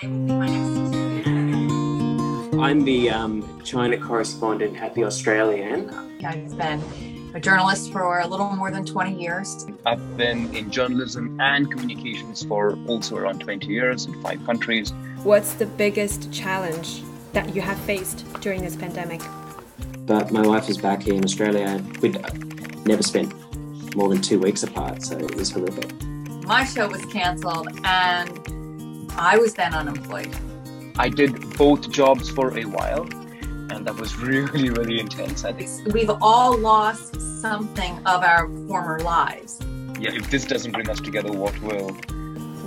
I'm the um, China correspondent at The Australian. I've been a journalist for a little more than 20 years. I've been in journalism and communications for also around 20 years in five countries. What's the biggest challenge that you have faced during this pandemic? But my wife is back here in Australia. We'd never spent more than two weeks apart, so it was horrific. My show was canceled and I was then unemployed. I did both jobs for a while, and that was really, really intense. I think. We've all lost something of our former lives. Yeah, if this doesn't bring us together, what will?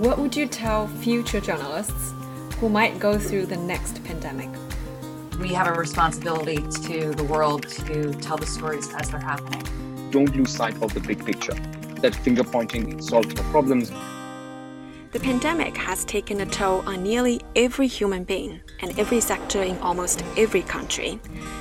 What would you tell future journalists who might go through the next pandemic? We have a responsibility to the world to tell the stories as they're happening. Don't lose sight of the big picture. That finger pointing solves no problems. The pandemic has taken a toll on nearly every human being and every sector in almost every country.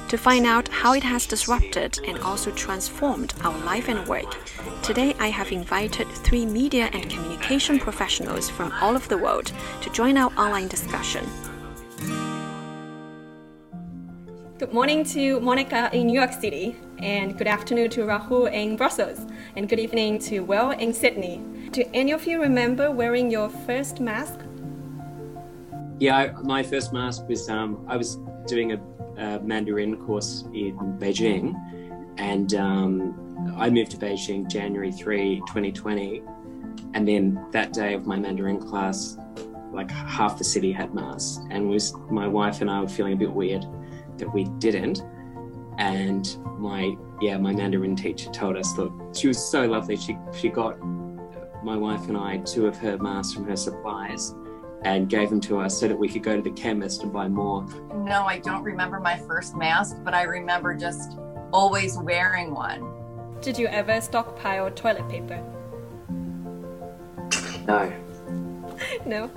To find out how it has disrupted and also transformed our life and work, today I have invited three media and communication professionals from all over the world to join our online discussion. Good morning to Monica in New York City, and good afternoon to Rahul in Brussels, and good evening to Will in Sydney. Do any of you remember wearing your first mask? Yeah, my first mask was um, I was doing a, a Mandarin course in Beijing, and um, I moved to Beijing January 3, 2020. And then that day of my Mandarin class, like half the city had masks, and was my wife and I were feeling a bit weird that we didn't. And my yeah, my Mandarin teacher told us, look, she was so lovely. She she got my wife and I two of her masks from her supplies and gave them to us so that we could go to the chemist and buy more. No, I don't remember my first mask, but I remember just always wearing one. Did you ever stockpile toilet paper? No. no.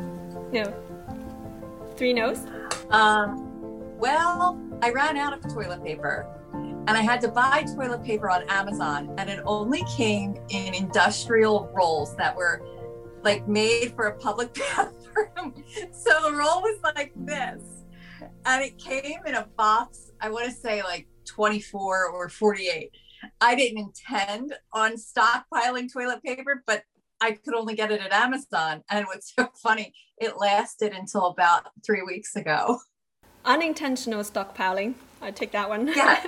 No. Three no's? Um, well, I ran out of toilet paper and I had to buy toilet paper on Amazon, and it only came in industrial rolls that were like made for a public bathroom. so the roll was like this, and it came in a box. I want to say like 24 or 48. I didn't intend on stockpiling toilet paper, but I could only get it at Amazon. And what's so funny, it lasted until about three weeks ago. Unintentional stockpiling. I take that one. Yes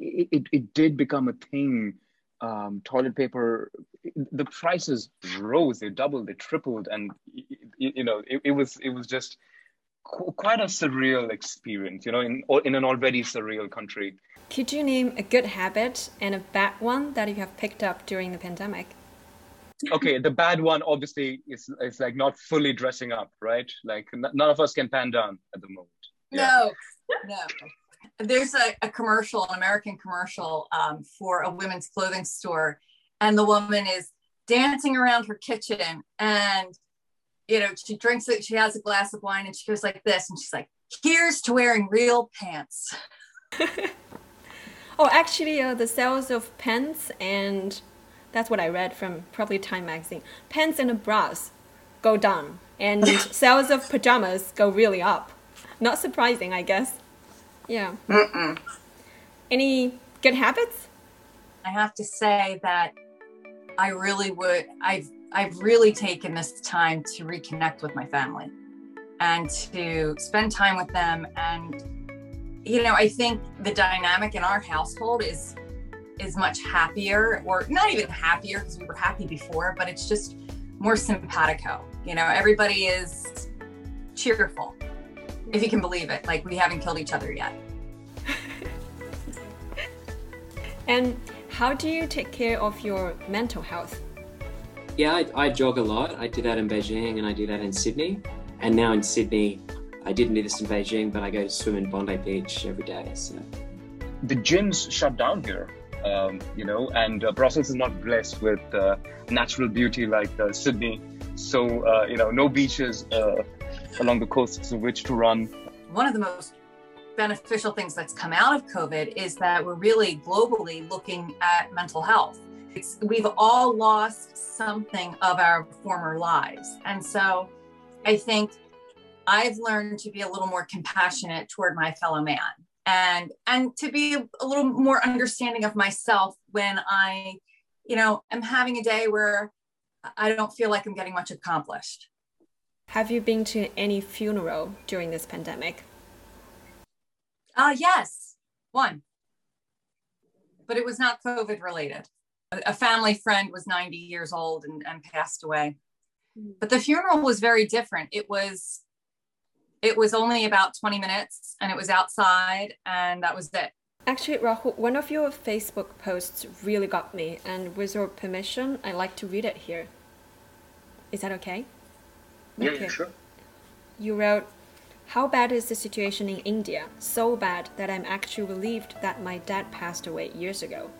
it, it, it did become a thing. Um, toilet paper, the prices rose, they doubled, they tripled, and you, you know it, it was it was just qu- quite a surreal experience, you know, in in an already surreal country. Could you name a good habit and a bad one that you have picked up during the pandemic? okay, the bad one obviously is is like not fully dressing up, right? Like n- none of us can pan down at the moment. No, no there's a, a, commercial, an American commercial um, for a women's clothing store, and the woman is dancing around her kitchen, and you know she drinks it. She has a glass of wine, and she goes like this, and she's like, "Here's to wearing real pants." oh, actually, uh, the sales of pants and that's what I read from probably Time magazine. Pants and bras go down, and sales of pajamas go really up. Not surprising, I guess. Yeah. Mm-mm. Any good habits? I have to say that I really would. I've I've really taken this time to reconnect with my family and to spend time with them. And you know, I think the dynamic in our household is is much happier, or not even happier because we were happy before, but it's just more simpatico. You know, everybody is cheerful if you can believe it. Like we haven't killed each other yet. and how do you take care of your mental health? Yeah, I, I, jog a lot. I do that in Beijing and I do that in Sydney. And now in Sydney, I didn't do this in Beijing, but I go to swim in Bondi Beach every day. So. The gyms shut down here, um, you know, and uh, Brussels is not blessed with uh, natural beauty like uh, Sydney. So, uh, you know, no beaches uh, along the coasts of which to run. One of the most beneficial things that's come out of COVID is that we're really globally looking at mental health. It's, we've all lost something of our former lives. And so I think I've learned to be a little more compassionate toward my fellow man and and to be a little more understanding of myself when I, you know, am having a day where I don't feel like I'm getting much accomplished. Have you been to any funeral during this pandemic? Uh yes, one. But it was not COVID related. A, a family friend was 90 years old and, and passed away. Hmm. But the funeral was very different. It was it was only about 20 minutes and it was outside and that was it. Actually, Rahul, one of your Facebook posts really got me, and with your permission, I'd like to read it here. Is that okay? Yeah, okay. sure. You wrote, How bad is the situation in India? So bad that I'm actually relieved that my dad passed away years ago.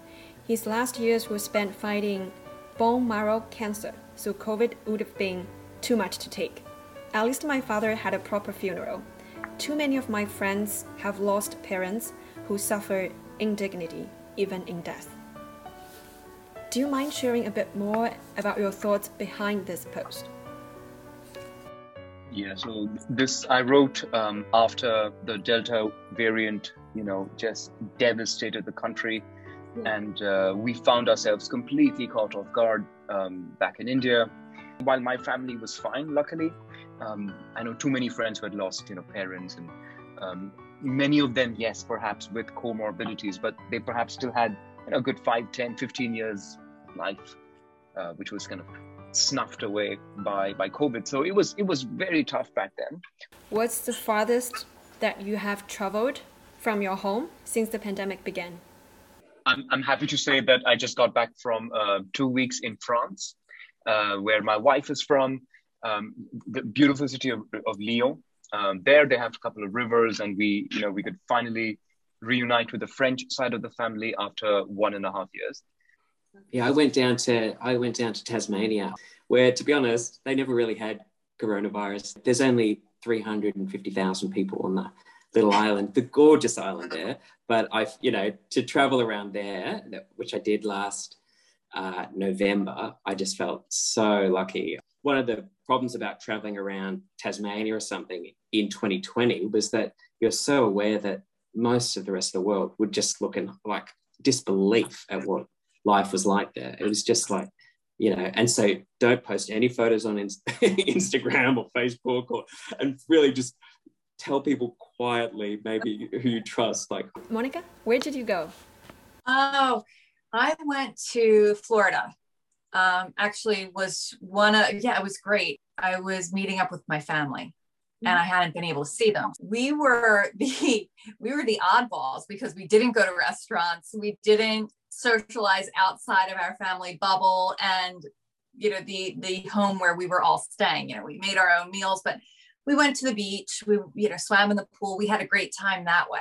His last years were spent fighting bone marrow cancer, so COVID would have been too much to take. At least my father had a proper funeral. Too many of my friends have lost parents who suffer indignity, even in death. Do you mind sharing a bit more about your thoughts behind this post? Yeah, so this I wrote um, after the Delta variant, you know, just devastated the country. Yeah. And uh, we found ourselves completely caught off guard um, back in India. While my family was fine, luckily, um, I know too many friends who had lost, you know, parents, and um, many of them, yes, perhaps with comorbidities, but they perhaps still had you know, a good 5, 10, 15 years life, uh, which was kind of snuffed away by by COVID. So it was it was very tough back then. What's the farthest that you have traveled from your home since the pandemic began? I'm I'm happy to say that I just got back from uh, two weeks in France, uh, where my wife is from um, the beautiful city of, of Lyon. Um, there they have a couple of rivers, and we, you know, we could finally reunite with the French side of the family after one and a half years. Yeah, I went down to I went down to Tasmania, where, to be honest, they never really had coronavirus. There's only 350,000 people on the little island, the gorgeous island there. But I've, you know, to travel around there, which I did last uh, November, I just felt so lucky. One of the problems about traveling around Tasmania or something in 2020 was that you're so aware that most of the rest of the world would just look in like disbelief at what life was like there. It was just like, you know, and so don't post any photos on Instagram or Facebook or, and really just tell people quietly, maybe who you trust. Like, Monica, where did you go? Oh, I went to Florida um, actually was one of, yeah, it was great. I was meeting up with my family and I hadn't been able to see them. We were the we were the oddballs because we didn't go to restaurants, we didn't socialize outside of our family bubble and you know the the home where we were all staying. You know, we made our own meals, but we went to the beach, we you know swam in the pool. We had a great time that way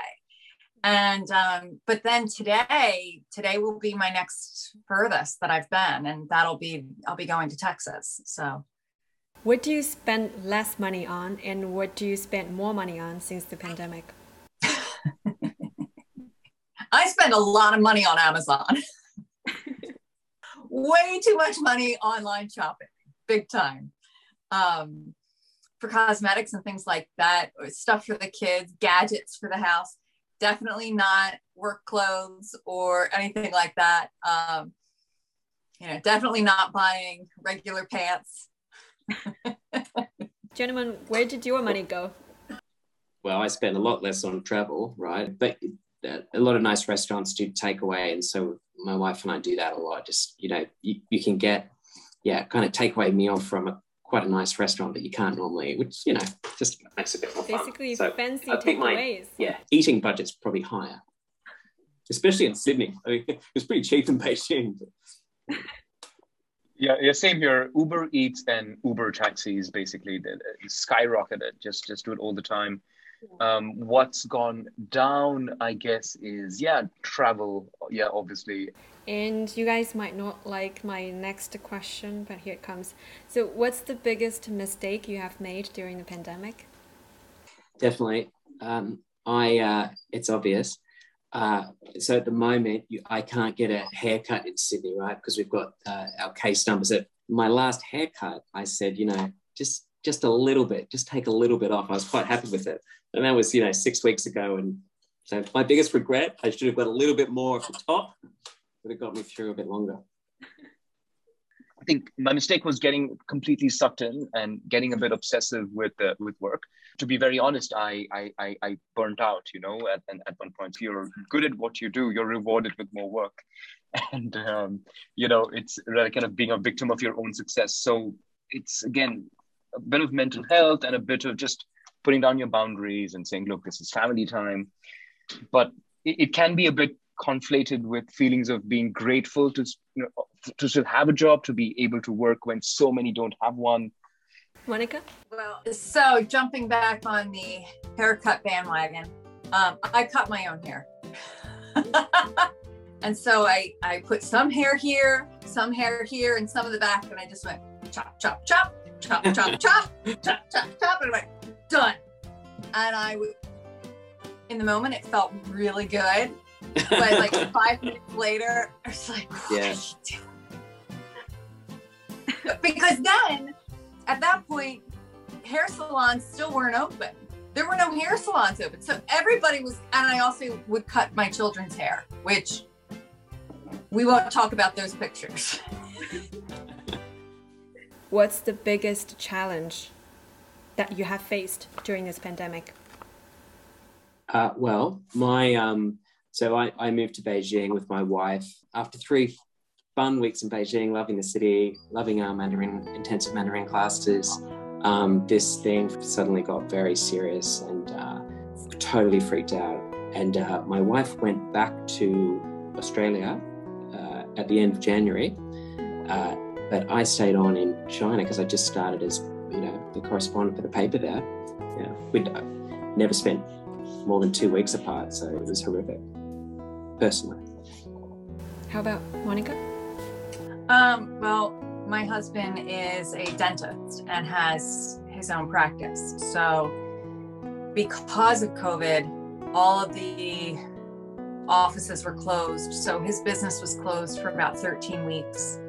and um, but then today today will be my next furthest that i've been and that'll be i'll be going to texas so what do you spend less money on and what do you spend more money on since the pandemic i spend a lot of money on amazon way too much money online shopping big time um, for cosmetics and things like that stuff for the kids gadgets for the house definitely not work clothes or anything like that. Um, you know, definitely not buying regular pants. Gentlemen, where did your money go? Well, I spent a lot less on travel, right? But a lot of nice restaurants do takeaway, and so my wife and I do that a lot. Just you know, you, you can get yeah, kind of takeaway meal from a quite a nice restaurant that you can't normally which you know just makes it a bit more Basically, fun. fancy takeaways. Yeah, eating budget's probably higher, especially in Sydney. I mean, it's pretty cheap in Beijing. Yeah, yeah, same here. Uber Eats and Uber taxis basically skyrocketed. Just just do it all the time. Um, what's gone down, I guess, is yeah, travel. Yeah, obviously. And you guys might not like my next question, but here it comes. So, what's the biggest mistake you have made during the pandemic? Definitely. Um, I uh, it's obvious. Uh, so at the moment, you, I can't get a haircut in Sydney, right? Because we've got uh, our case numbers. At my last haircut, I said, you know, just just a little bit, just take a little bit off. I was quite happy with it. And that was, you know, six weeks ago. And so my biggest regret, I should have got a little bit more off the top, but it got me through a bit longer. I think my mistake was getting completely sucked in and getting a bit obsessive with uh, with work. To be very honest, I I I, I burnt out. You know, at, at one point, you're good at what you do, you're rewarded with more work, and um, you know, it's really kind of being a victim of your own success. So it's again a bit of mental health and a bit of just putting down your boundaries and saying, look, this is family time. But it, it can be a bit conflated with feelings of being grateful to you know, to still have a job, to be able to work when so many don't have one. Monica? Well, so jumping back on the haircut bandwagon, um, I cut my own hair. and so I, I put some hair here, some hair here, and some of the back, and I just went chop, chop, chop, chop, chop, chop, chop, chop, chop, and I went, done. And I, in the moment, it felt really good but like five minutes later, it's like, oh, yeah. because then at that point, hair salons still weren't open. There were no hair salons open. So everybody was, and I also would cut my children's hair, which we won't talk about those pictures. What's the biggest challenge that you have faced during this pandemic? Uh, well, my um, so I, I moved to Beijing with my wife after three fun weeks in Beijing, loving the city, loving our Mandarin intensive Mandarin classes. Um, this thing suddenly got very serious and uh, totally freaked out. And uh, my wife went back to Australia uh, at the end of January, uh, but I stayed on in China because I just started as you know the correspondent for the paper there. Yeah, we'd uh, never spent more than two weeks apart, so it was horrific personally. How about Monica? Um, well, my husband is a dentist and has his own practice. So, because of COVID, all of the offices were closed. So, his business was closed for about 13 weeks.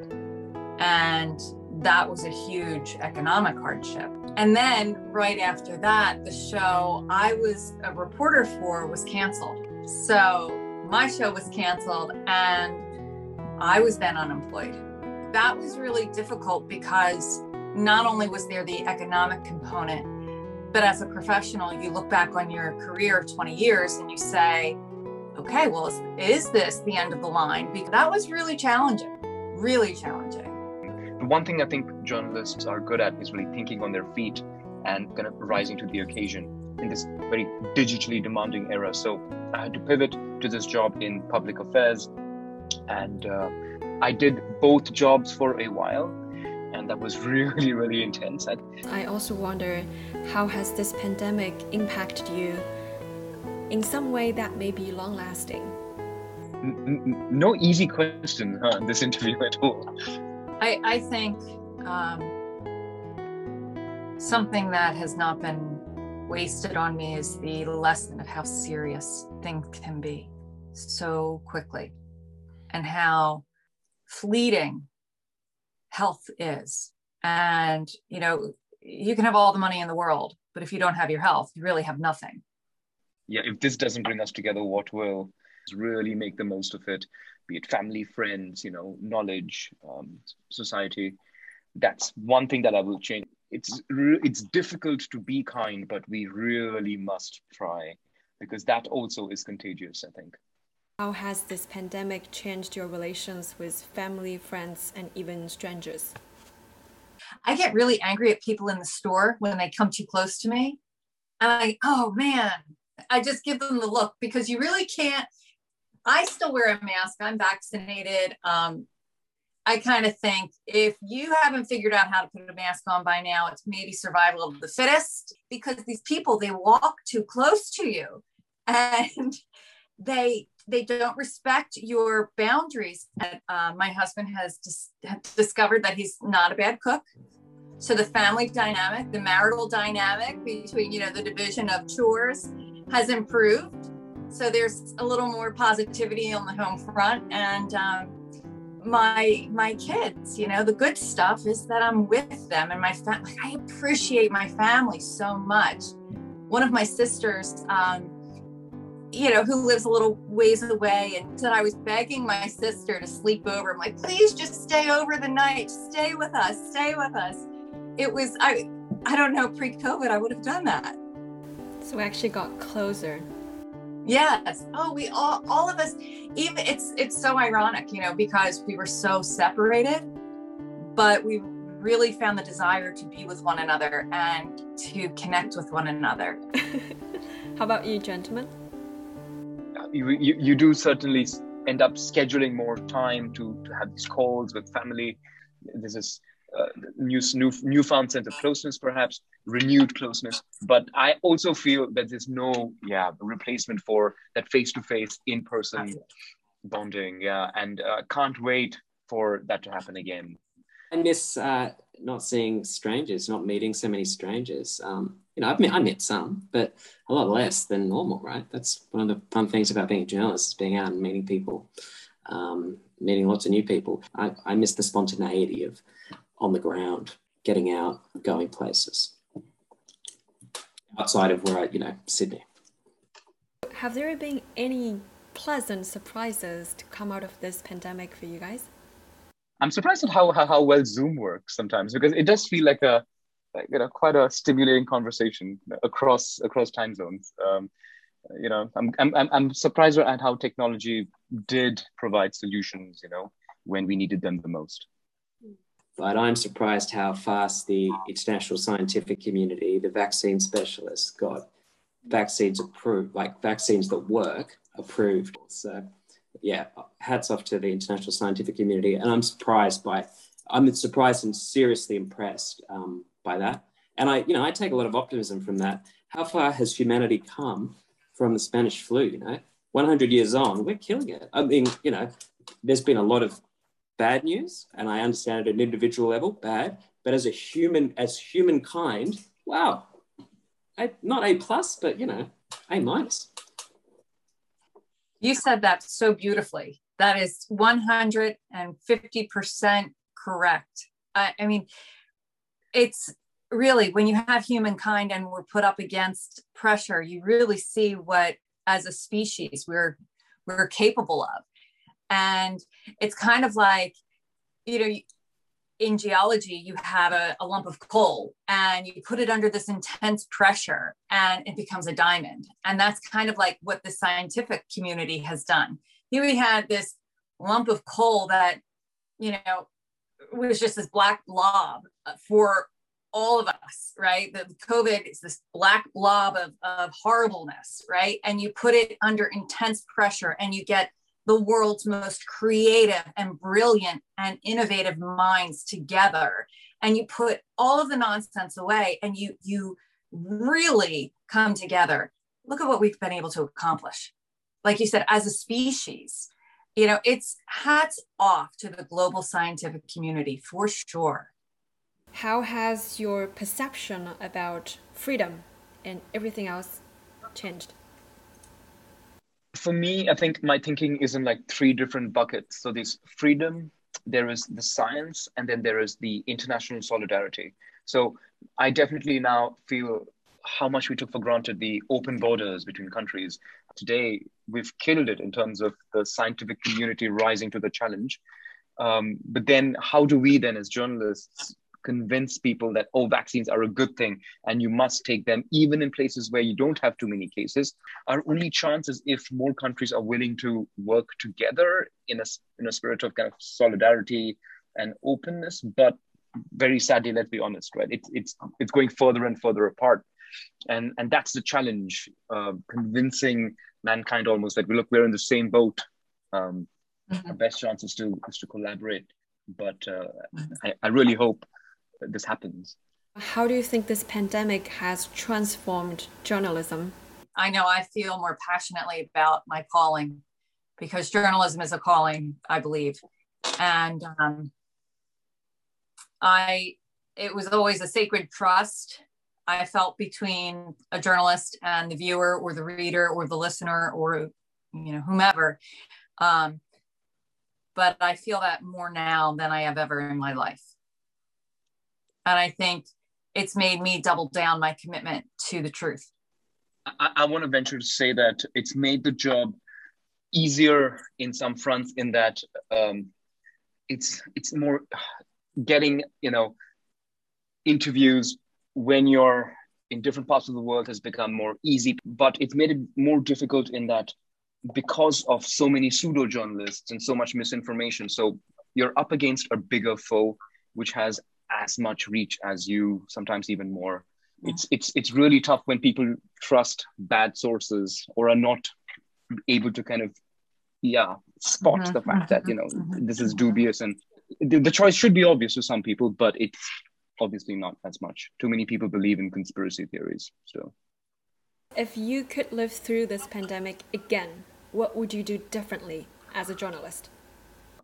And that was a huge economic hardship. And then, right after that, the show I was a reporter for was canceled. So, my show was canceled and I was then unemployed. That was really difficult because not only was there the economic component, but as a professional, you look back on your career of 20 years and you say, okay, well, is, is this the end of the line? Because that was really challenging, really challenging. The one thing I think journalists are good at is really thinking on their feet and kind of rising to the occasion in this very digitally demanding era. So I had to pivot to this job in public affairs, and uh, I did both jobs for a while, and that was really, really intense. I also wonder how has this pandemic impacted you in some way that may be long lasting? no easy question huh, in this interview at all. I, I think um, something that has not been wasted on me is the lesson of how serious things can be so quickly and how fleeting health is. And, you know, you can have all the money in the world, but if you don't have your health, you really have nothing. Yeah, if this doesn't bring us together, what will? Really make the most of it, be it family, friends, you know, knowledge, um, society. That's one thing that I will change it's it's difficult to be kind, but we really must try because that also is contagious. I think. How has this pandemic changed your relations with family, friends, and even strangers? I get really angry at people in the store when they come too close to me. And I, oh man, I just give them the look because you really can't. I still wear a mask. I'm vaccinated. Um, I kind of think if you haven't figured out how to put a mask on by now, it's maybe survival of the fittest because these people they walk too close to you and they they don't respect your boundaries. And, uh, my husband has dis- discovered that he's not a bad cook. So the family dynamic, the marital dynamic between you know the division of chores has improved. So there's a little more positivity on the home front and. Um, my my kids you know the good stuff is that i'm with them and my family i appreciate my family so much. One of my sisters um, you know who lives a little ways away and said i was begging my sister to sleep over. I'm like please just stay over the night. Stay with us. Stay with us. It was i i don't know pre-covid i would have done that. So we actually got closer Yes. Oh, we all all of us even it's it's so ironic, you know, because we were so separated, but we really found the desire to be with one another and to connect with one another. How about you, gentlemen? Uh, you, you, you do certainly end up scheduling more time to, to have these calls with family. This is uh, new, new newfound sense of closeness, perhaps renewed closeness. But I also feel that there's no yeah replacement for that face to face in person bonding. Yeah, and uh, can't wait for that to happen again. I miss uh, not seeing strangers, not meeting so many strangers. Um, you know, I've met, I met some, but a lot less than normal, right? That's one of the fun things about being a journalist, is being out and meeting people, um, meeting lots of new people. I, I miss the spontaneity of on the ground, getting out, going places outside of where I, you know, Sydney. Have there been any pleasant surprises to come out of this pandemic for you guys? I'm surprised at how, how, how well Zoom works sometimes because it does feel like a like, you know quite a stimulating conversation across across time zones. Um, you know, I'm, I'm I'm surprised at how technology did provide solutions. You know, when we needed them the most but I'm surprised how fast the international scientific community, the vaccine specialists, got vaccines approved, like vaccines that work approved. So, yeah, hats off to the international scientific community. And I'm surprised by, I'm surprised and seriously impressed um, by that. And I, you know, I take a lot of optimism from that. How far has humanity come from the Spanish flu? You know, 100 years on, we're killing it. I mean, you know, there's been a lot of bad news, and I understand at an individual level, bad. But as a human, as humankind, wow, not A plus, but you know, A minus. You said that so beautifully. That is 150% correct. I, I mean, it's really when you have humankind and we're put up against pressure, you really see what, as a species, we're we're capable of and it's kind of like, you know, in geology, you have a, a, lump of coal and you put it under this intense pressure and it becomes a diamond. And that's kind of like what the scientific community has done. Here we had this lump of coal that, you know, was just this black blob for all of us, right? The COVID is this black blob of, of horribleness, right? And you put it under intense pressure and you get the world's most creative and brilliant and innovative minds together. And you put all of the nonsense away and you you really come together. Look at what we've been able to accomplish. Like you said as a species you know it's hats off to the global scientific community for sure. How has your perception about freedom and everything else changed for me, I think my thinking is in like three different buckets. So there's freedom, there is the science, and then there is the international solidarity. So I definitely now feel how much we took for granted the open borders between countries. Today, we've killed it in terms of the scientific community rising to the challenge. Um, but then, how do we then, as journalists, convince people that oh vaccines are a good thing and you must take them even in places where you don't have too many cases our only chance is if more countries are willing to work together in a, in a spirit of kind of solidarity and openness. But very sadly let's be honest right? It's it's it's going further and further apart. And and that's the challenge uh, convincing mankind almost that we look we're in the same boat. Um, mm-hmm. our best chance is to is to collaborate. But uh, mm-hmm. I, I really hope this happens. How do you think this pandemic has transformed journalism? I know I feel more passionately about my calling because journalism is a calling, I believe. And um, I, it was always a sacred trust I felt between a journalist and the viewer or the reader or the listener or, you know, whomever. Um, but I feel that more now than I have ever in my life. And I think it's made me double down my commitment to the truth. I, I want to venture to say that it's made the job easier in some fronts in that um, it's it's more getting you know interviews when you're in different parts of the world has become more easy but it's made it more difficult in that because of so many pseudo journalists and so much misinformation so you're up against a bigger foe which has as much reach as you sometimes even more. It's it's it's really tough when people trust bad sources or are not able to kind of yeah spot mm-hmm. the fact that you know mm-hmm. this is dubious and the, the choice should be obvious to some people but it's obviously not as much. Too many people believe in conspiracy theories so. If you could live through this pandemic again what would you do differently as a journalist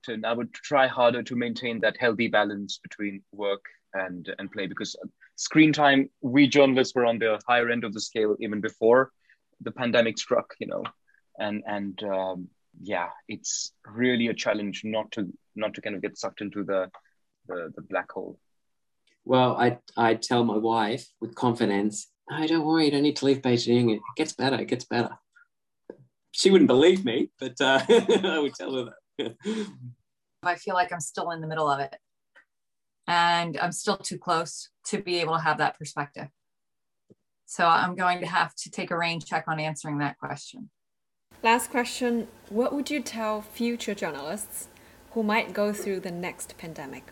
and i would try harder to maintain that healthy balance between work and and play because screen time we journalists were on the higher end of the scale even before the pandemic struck you know and and um, yeah it's really a challenge not to not to kind of get sucked into the the, the black hole. Well i i tell my wife with confidence no don't worry you don't need to leave beijing. It gets better it gets better. She wouldn't believe me but uh, i would tell her that i feel like i'm still in the middle of it and I'm still too close to be able to have that perspective. So I'm going to have to take a rain check on answering that question. Last question What would you tell future journalists who might go through the next pandemic?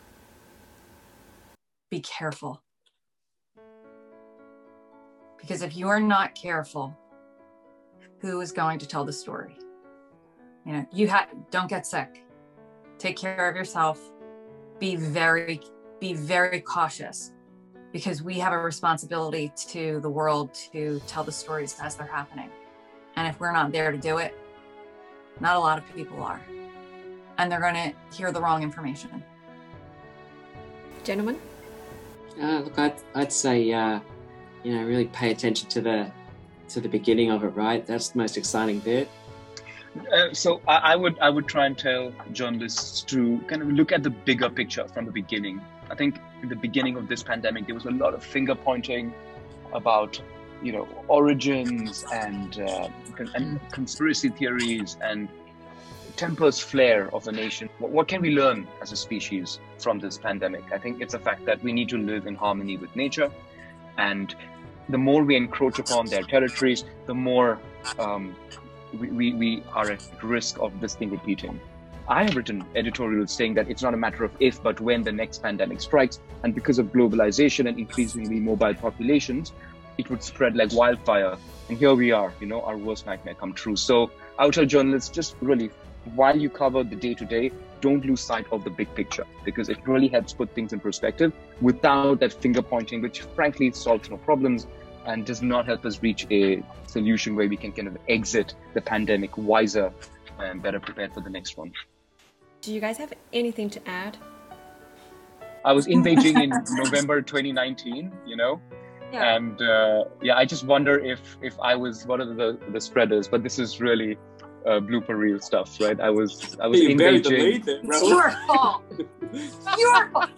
Be careful. Because if you are not careful, who is going to tell the story? You know, you have don't get sick. Take care of yourself. Be very be very cautious because we have a responsibility to the world to tell the stories as they're happening. And if we're not there to do it, not a lot of people are. And they're going to hear the wrong information. Gentlemen? Uh, look, I'd, I'd say, uh, you know, really pay attention to the to the beginning of it, right? That's the most exciting bit. Uh, so I, I, would I would try and tell journalists to kind of look at the bigger picture from the beginning. I think in the beginning of this pandemic, there was a lot of finger pointing about you know origins and uh, and conspiracy theories and tempers flare of the nation. What, what can we learn as a species from this pandemic? I think it's a fact that we need to live in harmony with nature, and the more we encroach upon their territories, the more um, we, we, are at risk of this thing repeating. I have written editorials saying that it's not a matter of if, but when the next pandemic strikes. And because of globalization and increasingly mobile populations, it would spread like wildfire. And here we are, you know, our worst nightmare come true. So I would tell journalists just really, while you cover the day to day, don't lose sight of the big picture because it really helps put things in perspective without that finger pointing, which frankly solves no problems and does not help us reach a solution where we can kind of exit the pandemic wiser and better prepared for the next one. Do you guys have anything to add? I was in Beijing in November 2019, you know, yeah. and uh, yeah, I just wonder if if I was one of the the spreaders, but this is really uh, blooper reel stuff, right? I was I was you in Beijing. It's your fault. your fault.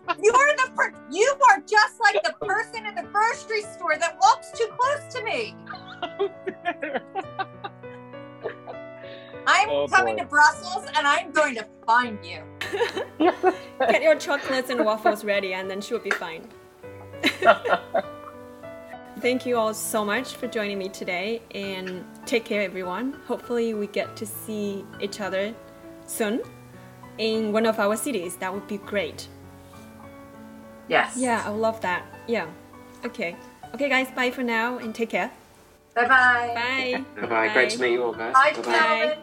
Me. I'm oh, coming boy. to Brussels and I'm going to find you. Get your chocolates and waffles ready and then she'll be fine. Thank you all so much for joining me today and take care everyone. Hopefully we get to see each other soon in one of our cities. That would be great. Yes. Yeah, I would love that. Yeah. Okay. Okay guys, bye for now and take care. Bye-bye. Bye. Bye-bye. Great to meet you all guys. Bye. Bye.